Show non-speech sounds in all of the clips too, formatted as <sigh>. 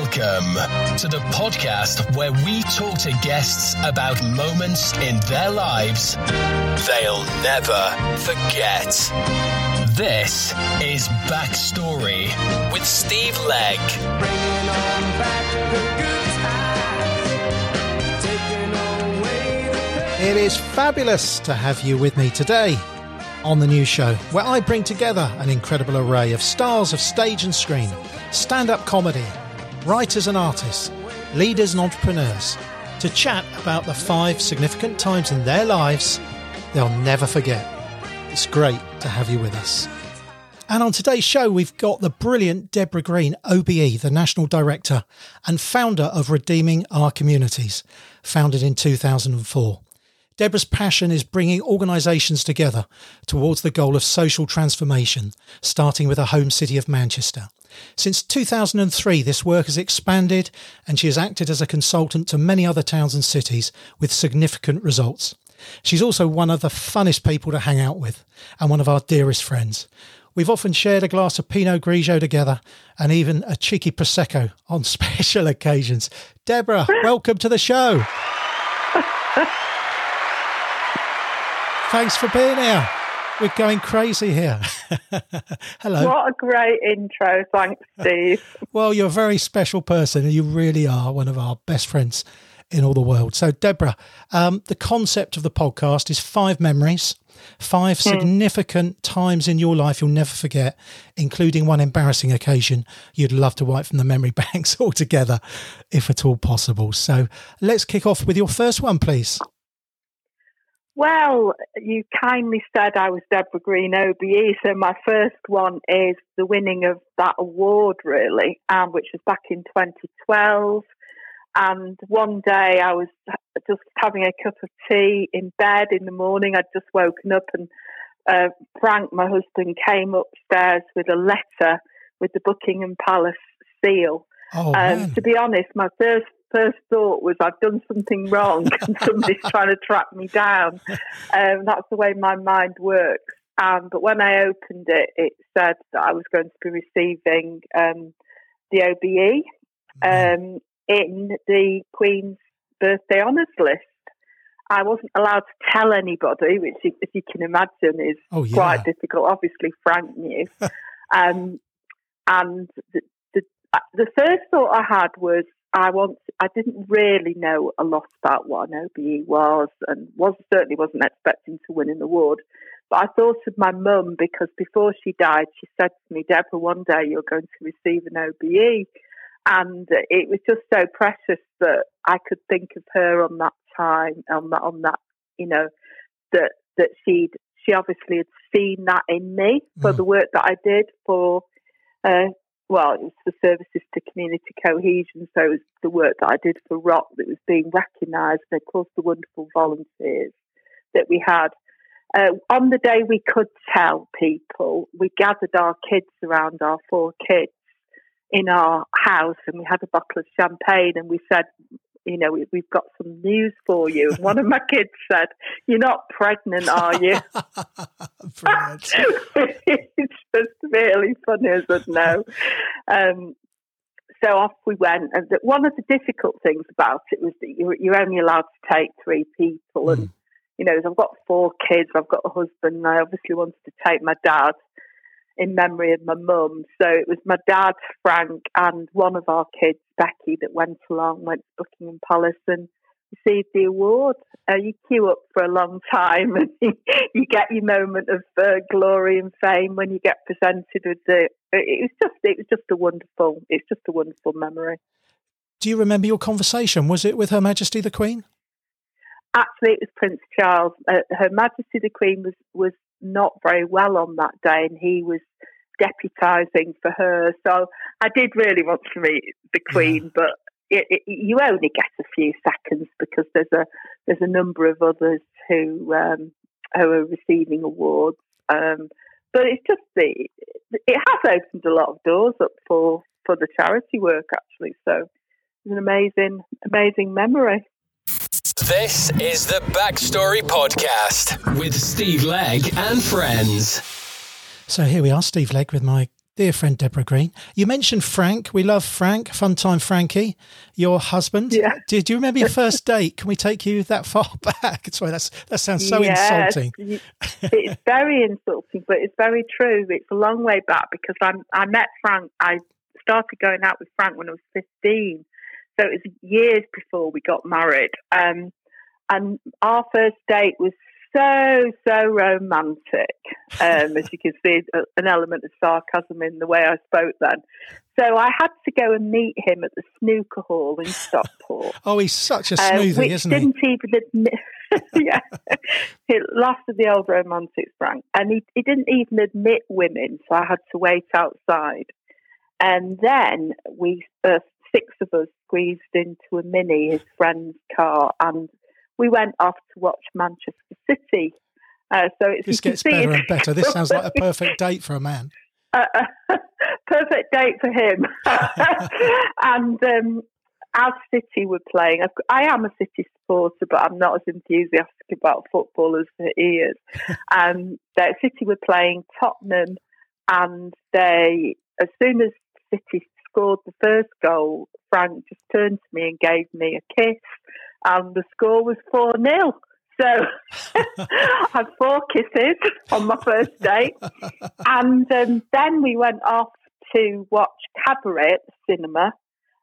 Welcome to the podcast where we talk to guests about moments in their lives they'll never forget. This is Backstory with Steve Legg. It is fabulous to have you with me today on the new show, where I bring together an incredible array of stars of stage and screen, stand up comedy, writers and artists, leaders and entrepreneurs, to chat about the five significant times in their lives they'll never forget. It's great to have you with us. And on today's show, we've got the brilliant Deborah Green, OBE, the National Director and founder of Redeeming Our Communities, founded in 2004. Deborah's passion is bringing organisations together towards the goal of social transformation, starting with her home city of Manchester. Since 2003, this work has expanded and she has acted as a consultant to many other towns and cities with significant results. She's also one of the funnest people to hang out with and one of our dearest friends. We've often shared a glass of Pinot Grigio together and even a cheeky Prosecco on <laughs> special occasions. Deborah, <laughs> welcome to the show. <laughs> Thanks for being here. We're going crazy here. <laughs> Hello. What a great intro. Thanks, Steve. <laughs> well, you're a very special person and you really are one of our best friends in all the world. So, Deborah, um, the concept of the podcast is five memories, five mm. significant times in your life you'll never forget, including one embarrassing occasion you'd love to wipe from the memory <laughs> banks altogether, if at all possible. So, let's kick off with your first one, please. Well, you kindly said I was Deborah Green OBE, so my first one is the winning of that award, really, um, which was back in 2012. And one day I was just having a cup of tea in bed in the morning. I'd just woken up, and uh, Frank, my husband, came upstairs with a letter with the Buckingham Palace seal. Oh, um, to be honest, my first first thought was I've done something wrong <laughs> and somebody's trying to track me down. Um, that's the way my mind works. Um, but when I opened it, it said that I was going to be receiving um, the OBE mm-hmm. um, in the Queen's birthday honours list. I wasn't allowed to tell anybody, which, as you can imagine, is oh, yeah. quite difficult. Obviously, Frank knew. <laughs> um, and the, the, uh, the first thought I had was, I want. I didn't really know a lot about what an OBE was, and was certainly wasn't expecting to win an award. But I thought of my mum because before she died, she said to me, "Deborah, one day you're going to receive an OBE," and it was just so precious that I could think of her on that time, on that, on that, you know, that that she'd she obviously had seen that in me for mm. the work that I did for uh, well, it was for services to community cohesion. So it was the work that I did for ROC that was being recognised, and of course the wonderful volunteers that we had. Uh, on the day we could tell people, we gathered our kids around our four kids in our house, and we had a bottle of champagne, and we said, you know, we, have got some news for you. And one of my <laughs> kids said, You're not pregnant, are you? <laughs> <laughs> it's just really funny, isn't it? No. Um, so off we went. And one of the difficult things about it was that you're, you're only allowed to take three people. Mm. And, hmm. you know, I've got four kids, I've got a husband, and I obviously wanted to take my dad in memory of my mum. So it was my dad, Frank, and one of our kids, Becky, that went along, went to Buckingham Palace and received the award. Uh, you queue up for a long time <laughs> and you get your moment of uh, glory and fame when you get presented with the. It was just, it was just a wonderful, it's just a wonderful memory. Do you remember your conversation? Was it with Her Majesty the Queen? Actually, it was Prince Charles. Uh, Her Majesty the Queen was was not very well on that day, and he was deputising for her. So I did really want to meet the Queen, yeah. but it, it, you only get a few seconds because there's a there's a number of others who um, who are receiving awards. Um, but it's just the it has opened a lot of doors up for for the charity work actually. So it's an amazing amazing memory. This is the Backstory Podcast with Steve Legg and friends. So here we are, Steve Legg, with my Dear friend Deborah Green, you mentioned Frank. We love Frank, fun time Frankie, your husband. Yeah. Did you remember your first date? Can we take you that far <laughs> back? Sorry, that's that sounds so yes, insulting. it's very insulting, but it's very true. It's a long way back because I I met Frank. I started going out with Frank when I was fifteen, so it was years before we got married. Um, and our first date was so so romantic. Um, as you can see, an element of sarcasm in the way I spoke then. So I had to go and meet him at the snooker hall in Stockport. <laughs> oh, he's such a um, smoothie, uh, isn't he? didn't? Even admit, <laughs> yeah, it lasted the old romantic Frank, and he, he didn't even admit women, so I had to wait outside. And then we, uh, six of us, squeezed into a mini, his friend's car, and we went off to watch Manchester City. Uh, so it's, this gets better and better. This sounds like a perfect date for a man. <laughs> Uh, perfect date for him. <laughs> and um, as City were playing, I am a City supporter, but I'm not as enthusiastic about football as he is. <laughs> um, City were playing Tottenham, and they, as soon as City scored the first goal, Frank just turned to me and gave me a kiss and the score was 4 0. So I <laughs> <laughs> had four kisses on my first date. And um, then we went off to watch Cabaret at the cinema.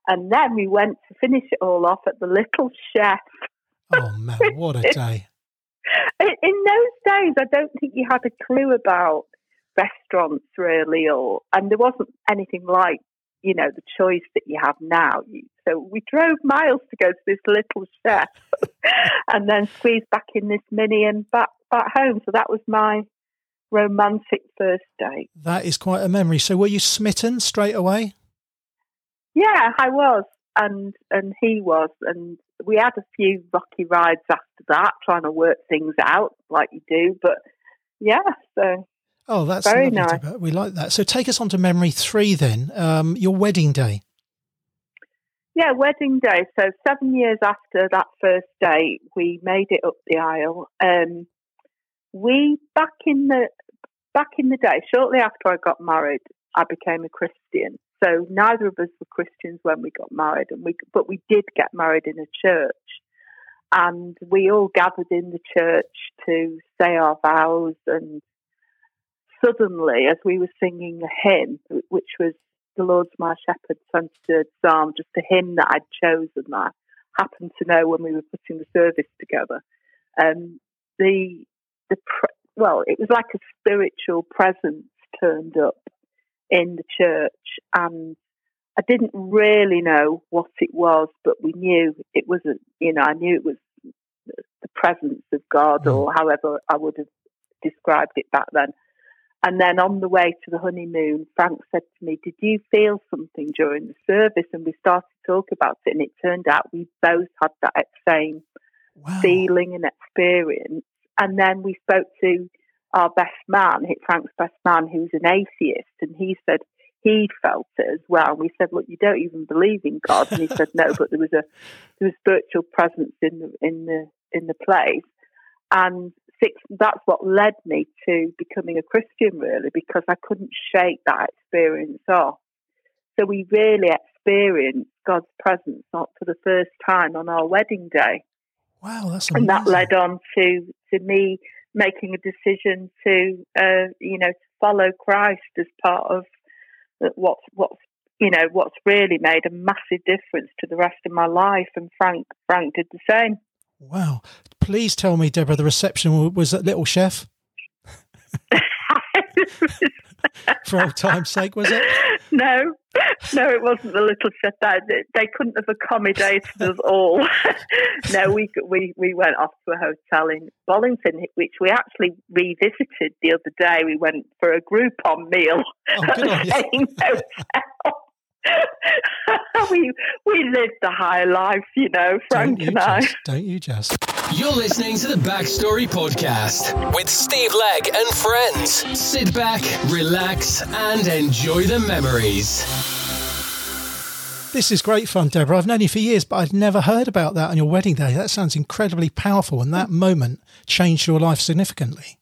And then we went to finish it all off at the Little Chef. Oh, man, what a <laughs> day. In those days, I don't think you had a clue about restaurants really, or and there wasn't anything like you know, the choice that you have now. So we drove miles to go to this little chef <laughs> and then squeezed back in this mini and back, back home. So that was my romantic first date. That is quite a memory. So were you smitten straight away? Yeah, I was. And and he was, and we had a few rocky rides after that, trying to work things out like you do. But yeah, so Oh, that's very nice. We like that. So take us on to memory three then. Um, your wedding day. Yeah, wedding day. So seven years after that first date, we made it up the aisle. Um, we back in the back in the day, shortly after I got married, I became a Christian. So neither of us were Christians when we got married, and we but we did get married in a church, and we all gathered in the church to say our vows and suddenly, as we were singing a hymn, which was the Lord's my shepherd, 23rd Psalm, just a hymn that I'd chosen that I happened to know when we were putting the service together. Um, the the well, it was like a spiritual presence turned up in the church, and I didn't really know what it was, but we knew it wasn't. you know, I knew it was the presence of God, mm. or however I would have described it back then. And then on the way to the honeymoon, Frank said to me, Did you feel something during the service? And we started to talk about it. And it turned out we both had that same wow. feeling and experience. And then we spoke to our best man, Frank's best man, who's an atheist. And he said he felt it as well. And we said, Look, you don't even believe in God. And he said, No, but there was a there was spiritual presence in the in the in the place. And six, that's what led me to becoming a Christian, really, because I couldn't shake that experience off. So we really experienced God's presence not for the first time on our wedding day. Wow, that's amazing. And that led on to, to me making a decision to, uh, you know, to follow Christ as part of what's, what's, you know, what's really made a massive difference to the rest of my life. And Frank, Frank did the same. Wow. Please tell me, Deborah, the reception was at Little Chef? <laughs> For old time's sake, was it? No, no, it wasn't the Little Chef. They couldn't have accommodated us all. <laughs> no, we we we went off to a hotel in Bollington, which we actually revisited the other day. We went for a Groupon meal oh, at <laughs> the same hotel. <laughs> we we lived the high life, you know, Frank and I. Just, don't you just? You're listening to the Backstory Podcast with Steve Legg and friends. Sit back, relax, and enjoy the memories. This is great fun, Deborah. I've known you for years, but I'd never heard about that on your wedding day. That sounds incredibly powerful, and that moment changed your life significantly.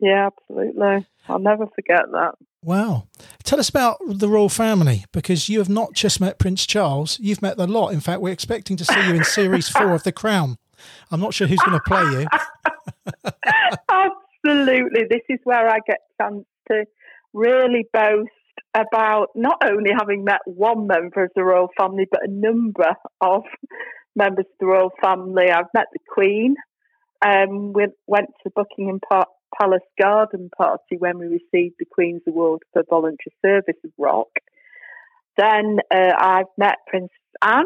Yeah, absolutely. I'll never forget that. Wow. Tell us about the royal family because you have not just met Prince Charles, you've met the lot. In fact, we're expecting to see you in series <laughs> four of The Crown. I'm not sure who's going to play you. <laughs> Absolutely. This is where I get chance to really boast about not only having met one member of the royal family, but a number of members of the royal family. I've met the Queen. Um, we went to Buckingham Palace garden party when we received the Queen's Award for Voluntary Service of ROC. Then uh, I've met Princess Anne,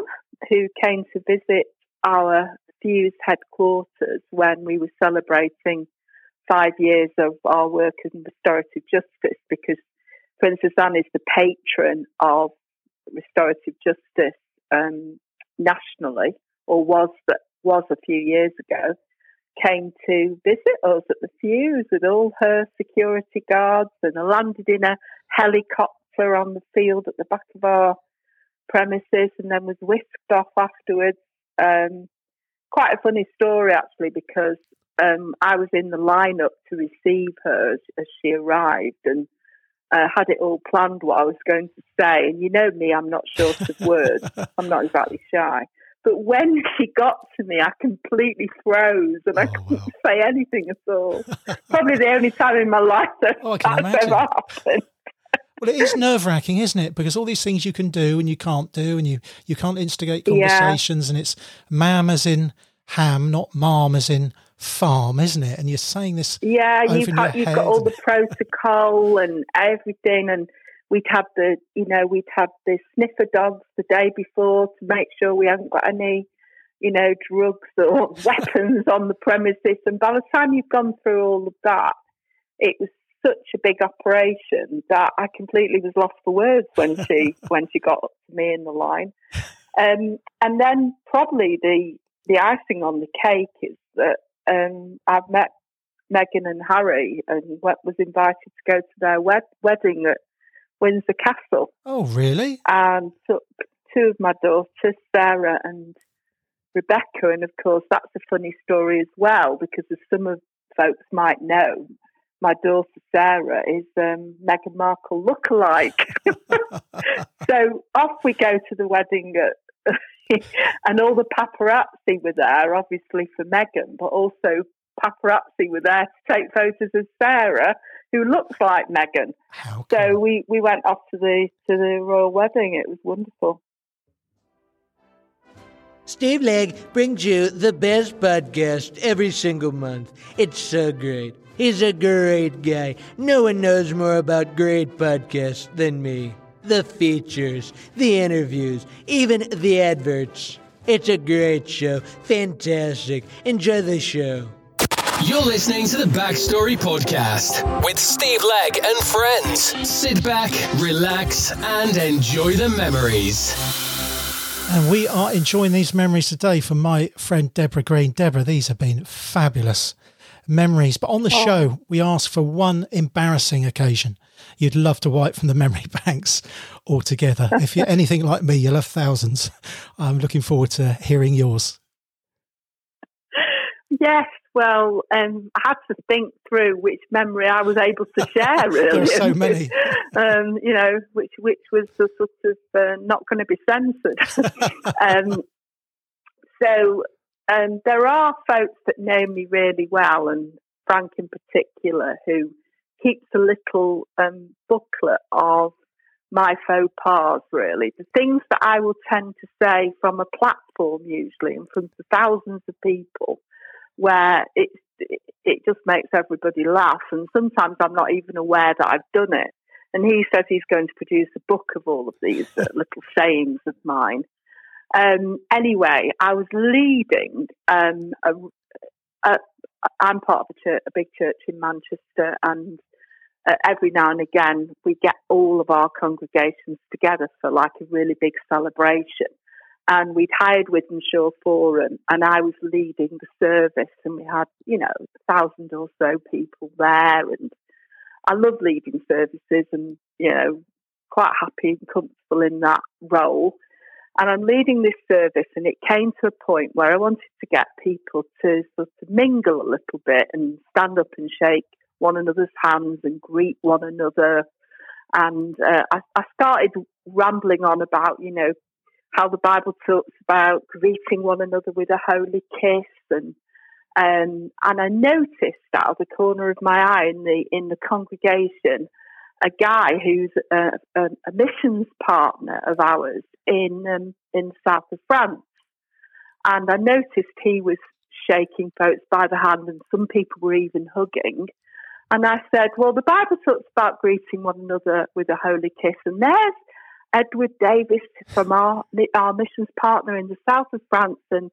who came to visit our Fuse headquarters when we were celebrating five years of our work in restorative justice because Princess Anne is the patron of restorative justice um, nationally, or was was a few years ago. Came to visit us at the Fuse with all her security guards and landed in a helicopter on the field at the back of our premises and then was whisked off afterwards. Um, quite a funny story actually because um, I was in the lineup to receive her as, as she arrived and uh, had it all planned what I was going to say. And you know me, I'm not short of words. <laughs> I'm not exactly shy. But when she got to me, I completely froze and oh, I couldn't wow. say anything at all. <laughs> Probably the only time in my life that oh, that's ever happened. Well, it is <laughs> nerve wracking, isn't it? Because all these things you can do and you can't do, and you, you can't instigate conversations, yeah. and it's ma'am as in ham, not mom as in farm, isn't it? And you're saying this. Yeah, you've, had, you've got all the protocol and everything, and we'd have the, you know, we'd have the sniffer dogs the day before to make sure we hadn't got any, you know, drugs or <laughs> weapons on the premises. And by the time you've gone through all of that, it was such a big operation that I completely was lost for words when she <laughs> when she got to me in the line. Um, and then probably the the icing on the cake is that um, I've met Meghan and Harry and was invited to go to their wed- wedding at Windsor Castle. Oh, really? And took two of my daughters, Sarah and Rebecca. And of course, that's a funny story as well, because as some of folks might know, my daughter Sarah is um, Meghan Markle lookalike. <laughs> so off we go to the wedding at <laughs> and all the paparazzi were there, obviously for Meghan, but also paparazzi were there to take photos of Sarah, who looks like Meghan. So we, we went off to the to the royal wedding. It was wonderful. Steve Legg brings you the best podcast every single month. It's so great. He's a great guy. No one knows more about great podcasts than me the features, the interviews, even the adverts. It's a great show. Fantastic. Enjoy the show. You're listening to the Backstory Podcast with Steve Legg and friends. Sit back, relax, and enjoy the memories. And we are enjoying these memories today from my friend Deborah Green. Deborah, these have been fabulous memories. But on the oh. show, we ask for one embarrassing occasion you'd love to wipe from the memory <laughs> banks altogether. if you're <laughs> anything like me, you'll have thousands. I'm looking forward to hearing yours. Yes, well, um, I had to think through which memory I was able to <laughs> share. Really, there are so many. <laughs> um, you know, which which was the sort of uh, not going to be censored. <laughs> um, so um, there are folks that know me really well, and Frank in particular, who keeps a little um, booklet of my faux pas, really. The things that I will tend to say from a platform, usually, in front of thousands of people, where it, it just makes everybody laugh. And sometimes I'm not even aware that I've done it. And he says he's going to produce a book of all of these <laughs> little sayings of mine. Um, anyway, I was leading um, a, a, I'm part of a, church, a big church in Manchester, and uh, every now and again we get all of our congregations together for like a really big celebration. And we'd hired Wythenshawe Forum, and I was leading the service, and we had, you know, a thousand or so people there. And I love leading services, and you know, quite happy and comfortable in that role. And I'm leading this service, and it came to a point where I wanted to get people to sort of mingle a little bit and stand up and shake one another's hands and greet one another. And uh, I, I started rambling on about, you know, how the Bible talks about greeting one another with a holy kiss. And um, and I noticed out of the corner of my eye in the in the congregation a guy who's a, a, a missions partner of ours in um, in south of France, and I noticed he was shaking folks by the hand, and some people were even hugging. And I said, "Well, the Bible talks about greeting one another with a holy kiss, and there's Edward Davis from our our missions partner in the south of France, and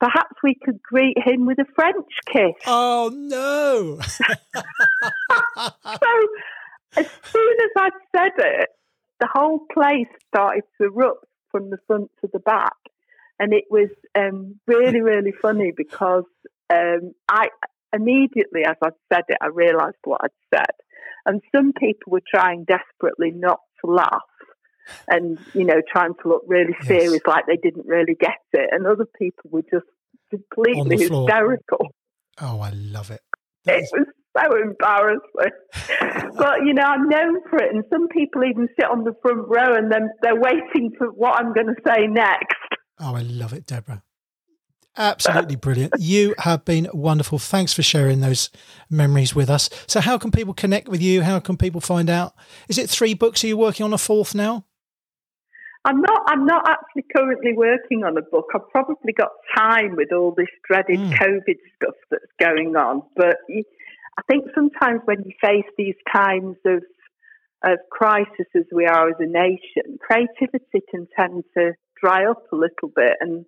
perhaps we could greet him with a French kiss." Oh no! <laughs> so as soon as I said it, the whole place started to erupt from the front to the back. And it was um, really, really funny because um, I immediately, as I said it, I realised what I'd said. And some people were trying desperately not to laugh and, you know, trying to look really serious, yes. like they didn't really get it. And other people were just completely hysterical. Oh, I love it. That it is... was so embarrassing. <laughs> but you know, I'm known for it, and some people even sit on the front row and then they're waiting for what I'm going to say next. Oh, I love it, Deborah. Absolutely brilliant. You have been wonderful. Thanks for sharing those memories with us. So, how can people connect with you? How can people find out? Is it three books? Are you working on a fourth now? I'm not. I'm not actually currently working on a book. I've probably got time with all this dreaded mm. COVID stuff that's going on. But I think sometimes when you face these times of of crisis as we are as a nation, creativity can tend to dry up a little bit, and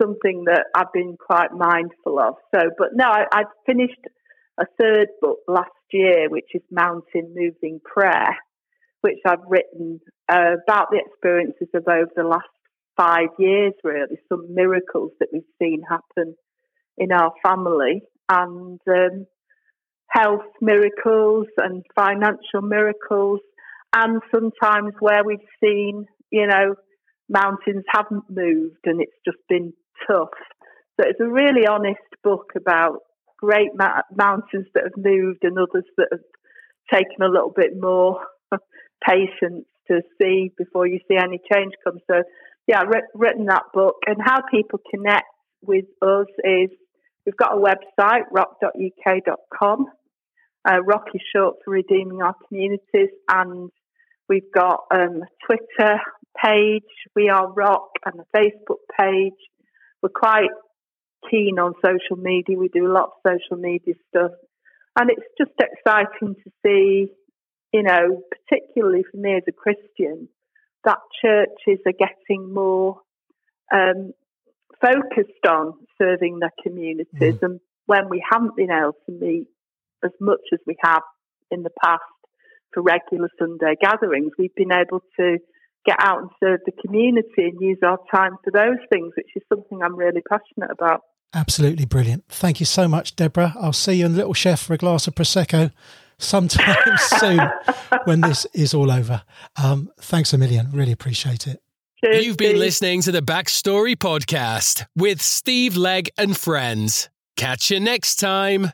something that I've been quite mindful of. So, but no, I, I finished a third book last year, which is Mountain Moving Prayer, which I've written uh, about the experiences of over the last five years, really, some miracles that we've seen happen in our family. And um, health miracles and financial miracles, and sometimes where we've seen, you know, mountains haven't moved and it's just been tough. So it's a really honest book about great ma- mountains that have moved and others that have taken a little bit more patience to see before you see any change come. So, yeah, I've written that book. And how people connect with us is we've got a website, roc.uk.com, uh, ROC is short for Redeeming Our Communities, and we've got um, a Twitter page, We Are ROC, and a Facebook page. We're quite keen on social media. We do a lot of social media stuff, and it's just exciting to see, you know, particularly for me as a Christian, that churches are getting more um, focused on serving their communities, mm. and when we haven't been able to meet as much as we have in the past for regular Sunday gatherings. We've been able to get out and serve the community and use our time for those things, which is something I'm really passionate about. Absolutely brilliant. Thank you so much, Deborah. I'll see you in Little Chef for a glass of Prosecco sometime <laughs> soon when this is all over. Um, thanks a million. Really appreciate it. Cheers, You've been Steve. listening to the Backstory Podcast with Steve Legg and friends. Catch you next time.